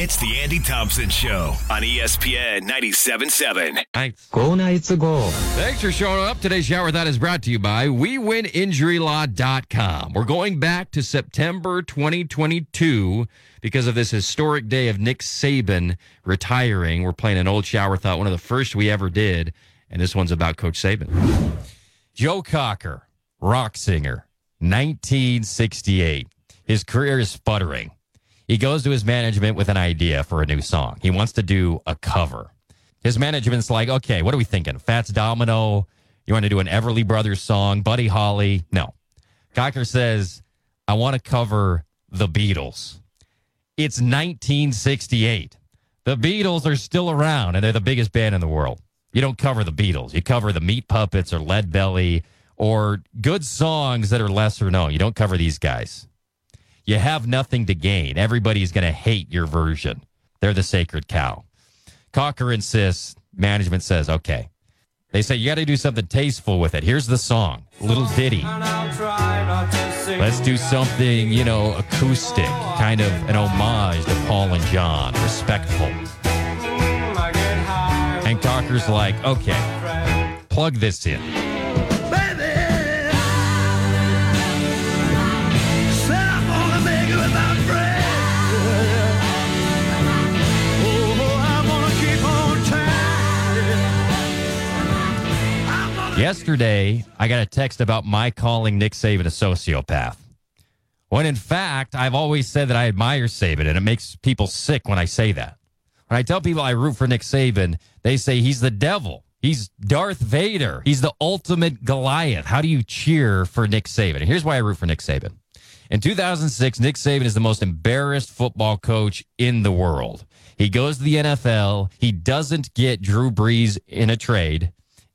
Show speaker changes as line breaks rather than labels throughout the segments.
It's the Andy Thompson Show on ESPN 97.7.
Thanks.
Go Knights go.
Thanks for showing up. Today's shower thought is brought to you by WeWinInjuryLaw.com. We're going back to September 2022 because of this historic day of Nick Saban retiring. We're playing an old shower thought, one of the first we ever did, and this one's about Coach Saban. Joe Cocker, rock singer, 1968. His career is sputtering. He goes to his management with an idea for a new song. He wants to do a cover. His management's like, okay, what are we thinking? Fats Domino? You want to do an Everly Brothers song? Buddy Holly? No. Cocker says, I want to cover the Beatles. It's 1968. The Beatles are still around and they're the biggest band in the world. You don't cover the Beatles. You cover the Meat Puppets or Lead Belly or good songs that are lesser known. You don't cover these guys. You have nothing to gain. Everybody's going to hate your version. They're the sacred cow. Cocker insists, management says, okay. They say, you got to do something tasteful with it. Here's the song, little ditty. Let's do something, you know, acoustic, kind of an homage to Paul and John, respectful. And Cocker's like, okay, plug this in. Yesterday, I got a text about my calling Nick Saban a sociopath. When in fact, I've always said that I admire Saban, and it makes people sick when I say that. When I tell people I root for Nick Saban, they say he's the devil. He's Darth Vader. He's the ultimate Goliath. How do you cheer for Nick Saban? And here's why I root for Nick Saban. In 2006, Nick Saban is the most embarrassed football coach in the world. He goes to the NFL. He doesn't get Drew Brees in a trade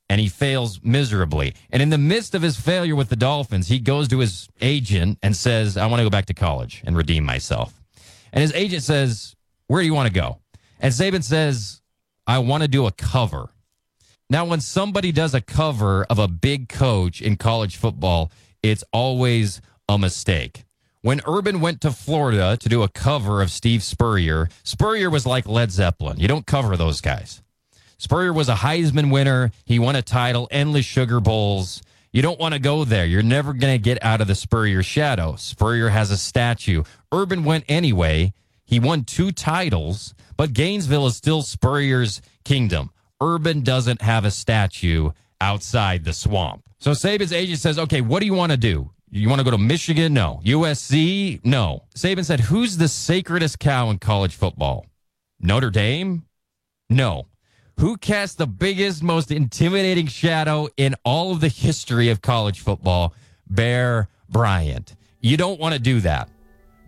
and he fails miserably. And in the midst of his failure with the Dolphins, he goes to his agent and says, I want to go back to college and redeem myself. And his agent says, Where do you want to go? And Saban says, I want to do a cover. Now, when somebody does a cover of a big coach in college football, it's always a mistake. When Urban went to Florida to do a cover of Steve Spurrier, Spurrier was like Led Zeppelin. You don't cover those guys. Spurrier was a Heisman winner. He won a title, endless Sugar Bowls. You don't want to go there. You're never going to get out of the Spurrier shadow. Spurrier has a statue. Urban went anyway. He won two titles, but Gainesville is still Spurrier's kingdom. Urban doesn't have a statue outside the swamp. So Saban's agent says, okay, what do you want to do? You want to go to Michigan? No. USC? No. Saban said, who's the sacredest cow in college football? Notre Dame? No. Who cast the biggest, most intimidating shadow in all of the history of college football? Bear Bryant. You don't want to do that.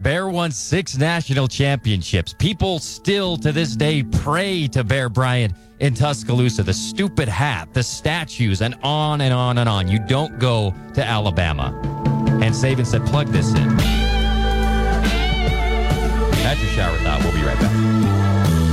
Bear won six national championships. People still to this day pray to Bear Bryant in Tuscaloosa. The stupid hat, the statues, and on and on and on. You don't go to Alabama. And Saban said, plug this in. That's your shower thought. We'll be right back.